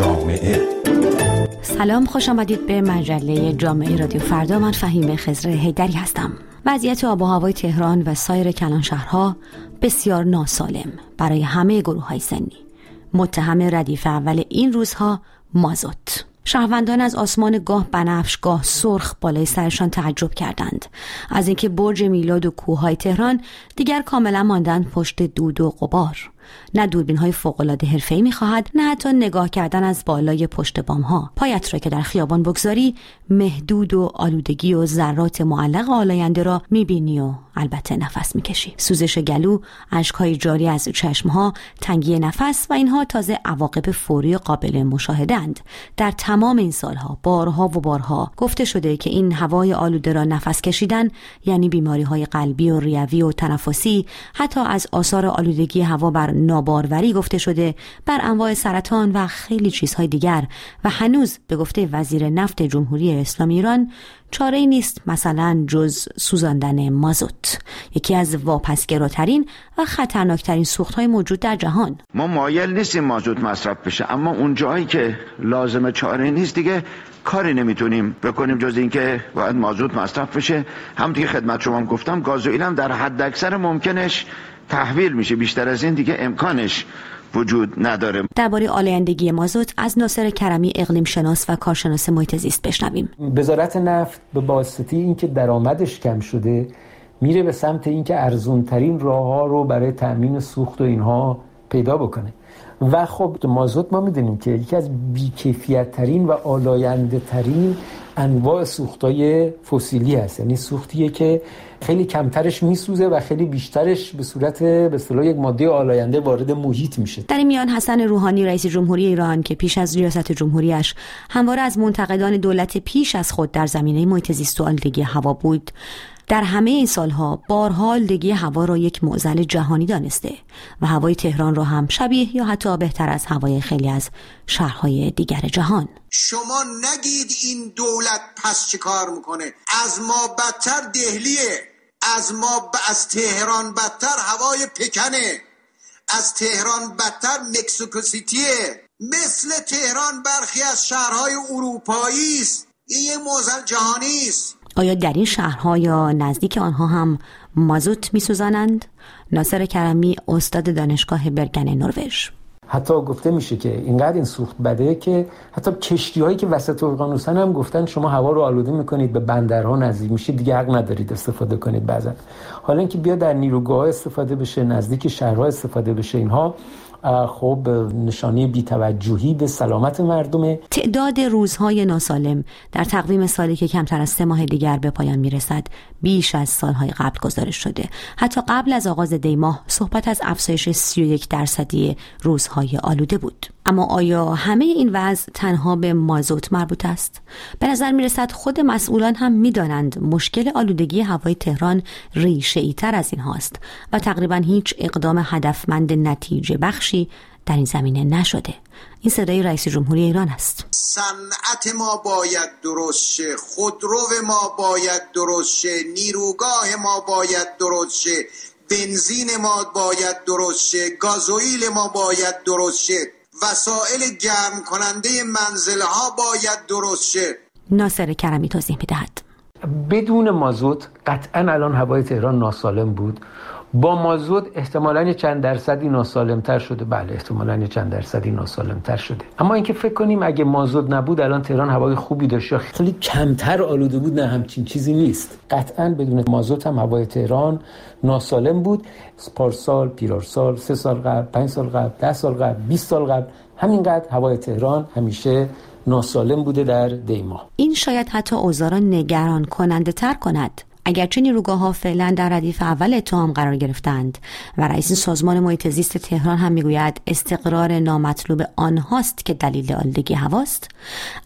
جامعه. سلام خوش آمدید به مجله جامعه رادیو فردا. من فهیم خزر هیدری هستم. وضعیت آب و هوای تهران و سایر کلان شهرها بسیار ناسالم برای همه گروه های سنی. متهم ردیف اول این روزها مازوت. شهروندان از آسمان گاه بنفش گاه سرخ بالای سرشان تعجب کردند. از اینکه برج میلاد و کوههای تهران دیگر کاملا ماندند پشت دود و غبار. نه دوربین های فوق العاده حرفه‌ای می‌خواهد نه حتی نگاه کردن از بالای پشت بام ها پایت را که در خیابان بگذاری محدود و آلودگی و ذرات معلق آلاینده را می‌بینی و البته نفس می‌کشی. سوزش گلو اشکهای جاری از چشمها تنگی نفس و اینها تازه عواقب فوری قابل مشاهدند در تمام این سالها بارها و بارها گفته شده که این هوای آلوده را نفس کشیدن یعنی بیماری های قلبی و ریوی و تنفسی حتی از آثار آلودگی هوا بر ناباروری گفته شده بر انواع سرطان و خیلی چیزهای دیگر و هنوز به گفته وزیر نفت جمهوری اسلامی ایران چاره ای نیست مثلا جز سوزاندن مازوت یکی از واپسگراترین و خطرناکترین سوخت های موجود در جهان. ما مایل نیستیم مازوت مصرف بشه اما اون جایی که لازم چاره نیست دیگه کاری نمی‌تونیم بکنیم جز اینکه باید مازوت مصرف بشه. هم دیگه خدمت شما گفتم گازوئیل هم در حد اکثر ممکنش تحویل میشه. بیشتر از این دیگه امکانش وجود نداره. درباره آلایندگی مازوت از ناصر کرمی اقلیم شناس و کارشناس محیط زیست بشنویم. وزارت نفت به واسطه اینکه درآمدش کم شده میره به سمت اینکه ارزون ترین راه ها رو برای تامین سوخت و اینها پیدا بکنه. و خب مازوت ما می‌دونیم که یکی از بیکیفیت ترین و آلاینده ترین انواع سوختای فسیلی هست. یعنی سوختیه که خیلی کمترش میسوزه و خیلی بیشترش به صورت به اصطلاح یک ماده آلاینده وارد محیط میشه. در میان حسن روحانی رئیس جمهوری ایران که پیش از ریاست جمهوریش همواره از منتقدان دولت پیش از خود در زمینه محیط زیست و آلودگی هوا بود. در همه این سالها بارها آلودگی هوا را یک معضل جهانی دانسته و هوای تهران را هم شبیه یا حتی بهتر از هوای خیلی از شهرهای دیگر جهان. شما نگید این دولت پس چه کار می‌کنه؟ از ما بدتر دهلیه از ما ب... از تهران بدتر هوای پکنه از تهران بدتر مکسیکو سیتیه. مثل تهران برخی از شهرهای اروپایی است. این یه موزل جهانی است. آیا در این شهرها یا نزدیک آنها هم مازوت میسوزانند؟ ناصر کرمی استاد دانشگاه برگن نروژ. حتی گفته میشه که اینقدر این سوخت بده که حتی کشتی هایی که وسط اقیانوسن هم گفتن شما هوا رو آلوده می‌کنید به بندرها نزدیک میشید دیگه حق ندارید استفاده کنید بعضا. حالا اینکه بیا در نیروگاه استفاده بشه نزدیک شهرها استفاده بشه اینها خب نشانه بیتوجهی به سلامت مردمه. تعداد روزهای ناسالم در تقویم سالی که کمتر از سه ماه دیگر به پایان می‌رسد بیش از سالهای قبل گزارش شده. حتی قبل از آغاز دی ماه صحبت از افزایش 31 درصدی روزهای آلوده بود. اما آیا همه این وضع تنها به مازوت مربوط است؟ به نظر می رسد خود مسئولان هم می دانند مشکل آلودگی هوای تهران ریشه ای تر از این هاست و تقریبا هیچ اقدام هدفمند نتیجه بخشی در این زمینه نشده. این صدای رئیس جمهوری ایران است. صنعت ما باید درست شه خودرو ما باید درست شه نیروگاه ما باید درست شه بنزین ما باید درست شه گازوئیل ما باید درست شه. وسایل گرم کننده منزل ها باید درست شه ناصر کرمی توضیح می‌دهد. بدون مازوت قطعا الان هوای تهران ناسالم بود. با مازوت احتمالا چند درصدی ناسالم تر شده. بله احتمالا چند درصدی ناسالم تر شده. اما اینکه فکر کنیم اگه مازوت نبود الان تهران هوای خوبی داشت. خیلی کمتر آلوده بود نه همچین چیزی نیست. قطعا بدون مازوت هم هوای تهران ناسالم بود. پارسال پیرارسال سه سال قبل پنج سال قبل ده سال قبل 20 سال قبل همینقدر هوای تهران همیشه ناسالم بوده در دیما. این شاید حتی اوضاع را نگران کننده تر کند. اگرچه نیروگاه ها فعلا در ردیف اول اتهام قرار گرفتند و رئیس سازمان محیط زیست تهران هم می‌گوید استقرار نامطلوب آنهاست که دلیل آلودگی هواست.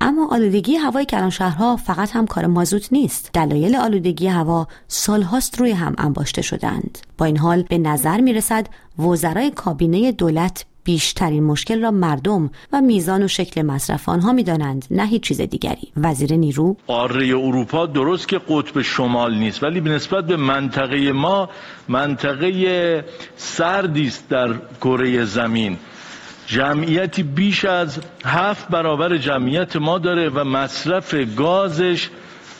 اما آلودگی هوای کلان شهرها فقط هم کار مازوت نیست. دلایل آلودگی هوا سالهاست روی هم انباشته شدند. با این حال به نظر می رسد وزرای کابینه دولت بیشترین مشکل را مردم و میزان و شکل مصرف آنها می‌دانند نه هیچ چیز دیگری. وزیر نیرو قاره اروپا درست که قطب شمال نیست ولی نسبت به منطقه ما منطقه سردی است در کره زمین. جمعیتی بیش از هفت برابر جمعیت ما داره و مصرف گازش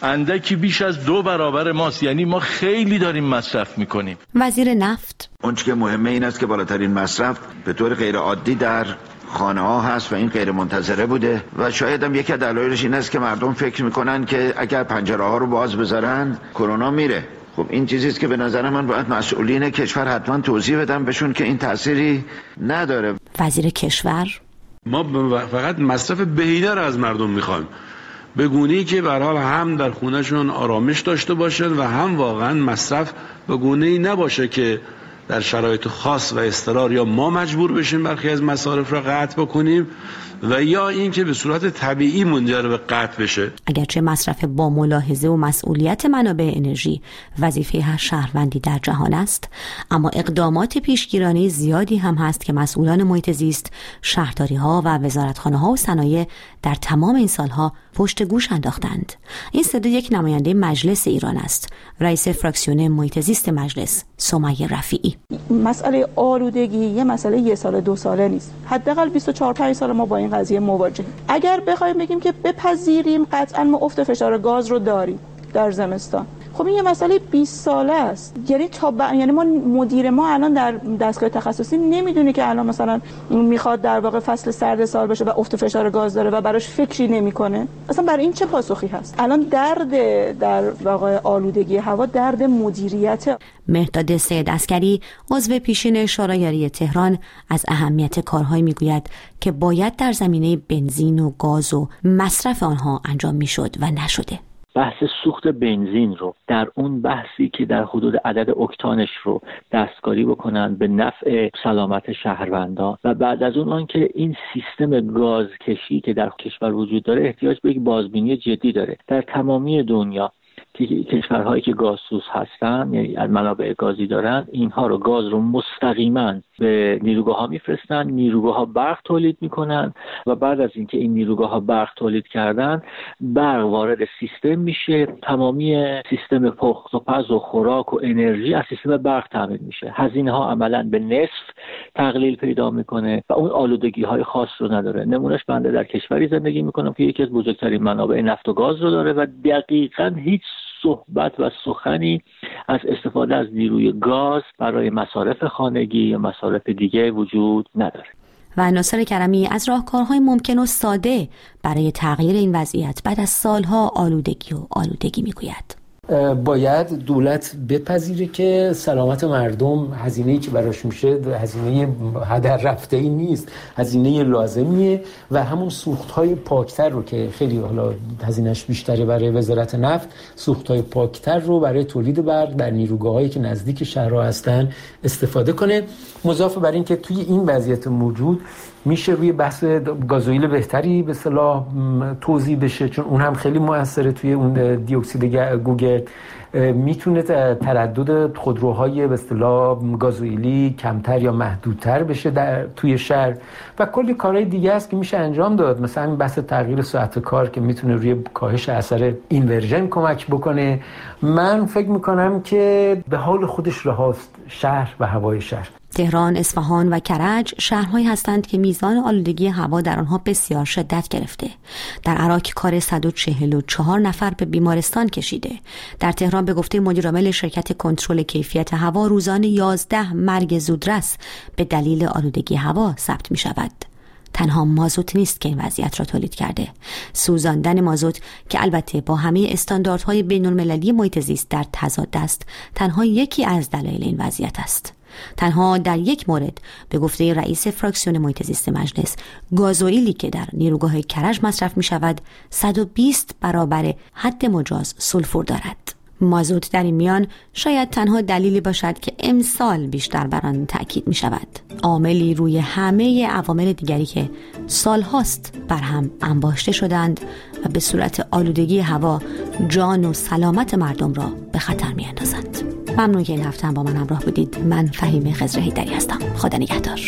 اندکی بیش از دو برابر ماست. یعنی ما خیلی داریم مصرف می‌کنیم. وزیر نفت. اون که مهمه این است که بالاترین مصرف به طور غیر عادی در خانه ها هست و این غیر منتظره بوده. و شاید هم یکی از دلایلش این است که مردم فکر می‌کنن که اگر پنجره ها رو باز بذارن کرونا میره. خب این چیزیست که به نظر من باید مسئولین کشور حتما توضیح بدم بهشون که این تأثیری نداره. وزیر کشور. ما فقط مصرف بهینه رو از مردم می‌خوایم. به گونه که به حال هم در خونهشون آرامش داشته باشن و هم واقعا مصرف به گونه ای نباشه که در شرایط خاص و استرار یا ما مجبور بشیم برخی از مصارف را قطع بکنیم. و یا اینکه به صورت طبیعی منجر به قطع بشه. اگرچه مصرف با ملاحظه و مسئولیت منابع انرژی وظیفه هر شهروندی در جهان است اما اقدامات پیشگیرانه زیادی هم هست که مسئولان محیط زیست شهرداری ها و وزارتخانه ها و صنایع در تمام این سالها پشت گوش انداختند. این صدا یک نماینده مجلس ایران است رئیس فراکسیون محیط زیست مجلس سمیه رفیعی. مسئله آلودگی یه مسئله یه سال دو ساله نیست. حداقل 24 5 سال ما با این قضیه مواجهیم اگر بخوایم بگیم که بپذیریم قطعا ما افت فشار گاز رو داریم در زمستان. خب این یه مسئله 20 ساله است. یعنی تا ب... یعنی ما مدیر ما الان در دستگاه تخصصی نمی‌دونه که الان مثلا می‌خواد در واقع فصل سرد سال باشه و افت فشار گاز داره و براش فکری نمی‌کنه. اصلا برای این چه پاسخی هست؟ الان درد در واقع آلودگی هوا درد مدیریت. مهداد سید اسکری عضو پیشین شورای تهران از اهمیت کارهایی می‌گوید که باید در زمینه بنزین و گاز و مصرف آنها انجام می‌شد و نشده. بحث سوخت بنزین رو در اون بحثی که در حدود عدد اکتانش رو دستکاری بکنن به نفع سلامت شهروندان. و بعد از اون آنکه این سیستم گازکشی که در کشور وجود داره احتیاج به یک بازبینی جدی داره. در تمامی دنیا کشورهایی که گازسوز هستن یعنی منابع گازی دارن اینها رو گاز رو مستقیما به نیروگاه ها میفرستن نیروگاه ها برق تولید می‌کنن و بعد از اینکه این نیروگاه ها برق تولید کردن برق وارد سیستم میشه تمامی سیستم پخت و پز و خوراک و انرژی از سیستم برق تامین میشه. هزینه ها عملا به نصف تقلیل پیدا می‌کنه و اون آلودگی های خاص رو نداره. نمونهش بنده در کشوری زندگی می‌کنم که یکی از بزرگترین منابع نفت و گاز رو داره و دقیقا هیچ صحبت و سخنی از استفاده از نیروی گاز برای مصارف خانگی یا مصارف دیگه وجود نداره. و ناصر کرمی از راهکارهای ممکن و ساده برای تغییر این وضعیت بعد از سالها آلودگی و آلودگی می‌گوید. باید دولت بپذیره که سلامت مردم هزینه‌ای که براش میشه هزینه هدر رفته ای نیست هزینه لازمیه و همون سوخت های پاکتر رو که خیلی حالا هزینهش بیشتره برای وزارت نفت سوخت های پاکتر رو برای تولید برق در نیروگاه هایی که نزدیک شهرها هستن استفاده کنه. مضاف بر این که توی این وضعیت موجود میشه روی بحث گازوئیل بهتری به صلاح توضیح بشه چون اون هم خیلی موثره توی اون دیوکسید گوگل می‌تونه تردد خودروهای به اصطلاح گازوئیلی کمتر یا محدودتر بشه در توی شهر. و کلی کارهای دیگه است که میشه انجام داد. مثلا این بحث تغییر ساعت کار که می‌تونه روی کاهش اثر اینورژن کمک بکنه. من فکر می‌کنم که به حال خودش رهاست شهر و هوای شهر. تهران، اصفهان و کرج شهرهایی هستند که میزان آلودگی هوا در آنها بسیار شدت گرفته. در عراق کار 144 نفر به بیمارستان کشیده. در تهران به گفته مدیرعامل شرکت کنترل کیفیت هوا روزانه 11 مرگ زودرس به دلیل آلودگی هوا ثبت می شود. تنها مازوت نیست که این وضعیت را تولید کرده سوزاندن مازوت که البته با همه استانداردهای بین المللی محیط زیست در تضاد است تنها یکی از دلایل این وضعیت است تنها در یک مورد به گفته رئیس فراکسیون محیط زیست مجلس گازوئیلی که در نیروگاه کرج مصرف می شود 120 برابر حد مجاز سلفور دارد. مازوت در این میان شاید تنها دلیلی باشد که امسال بیشتر بر آن تاکید می شود عاملی روی همه عوامل دیگری که سالهاست بر هم انباشته شدند و به صورت آلودگی هوا جان و سلامت مردم را به خطر می اندازند ممنون که این هفته هم با من همراه بودید. من فهیم خزر هستم. خدا نگهدار.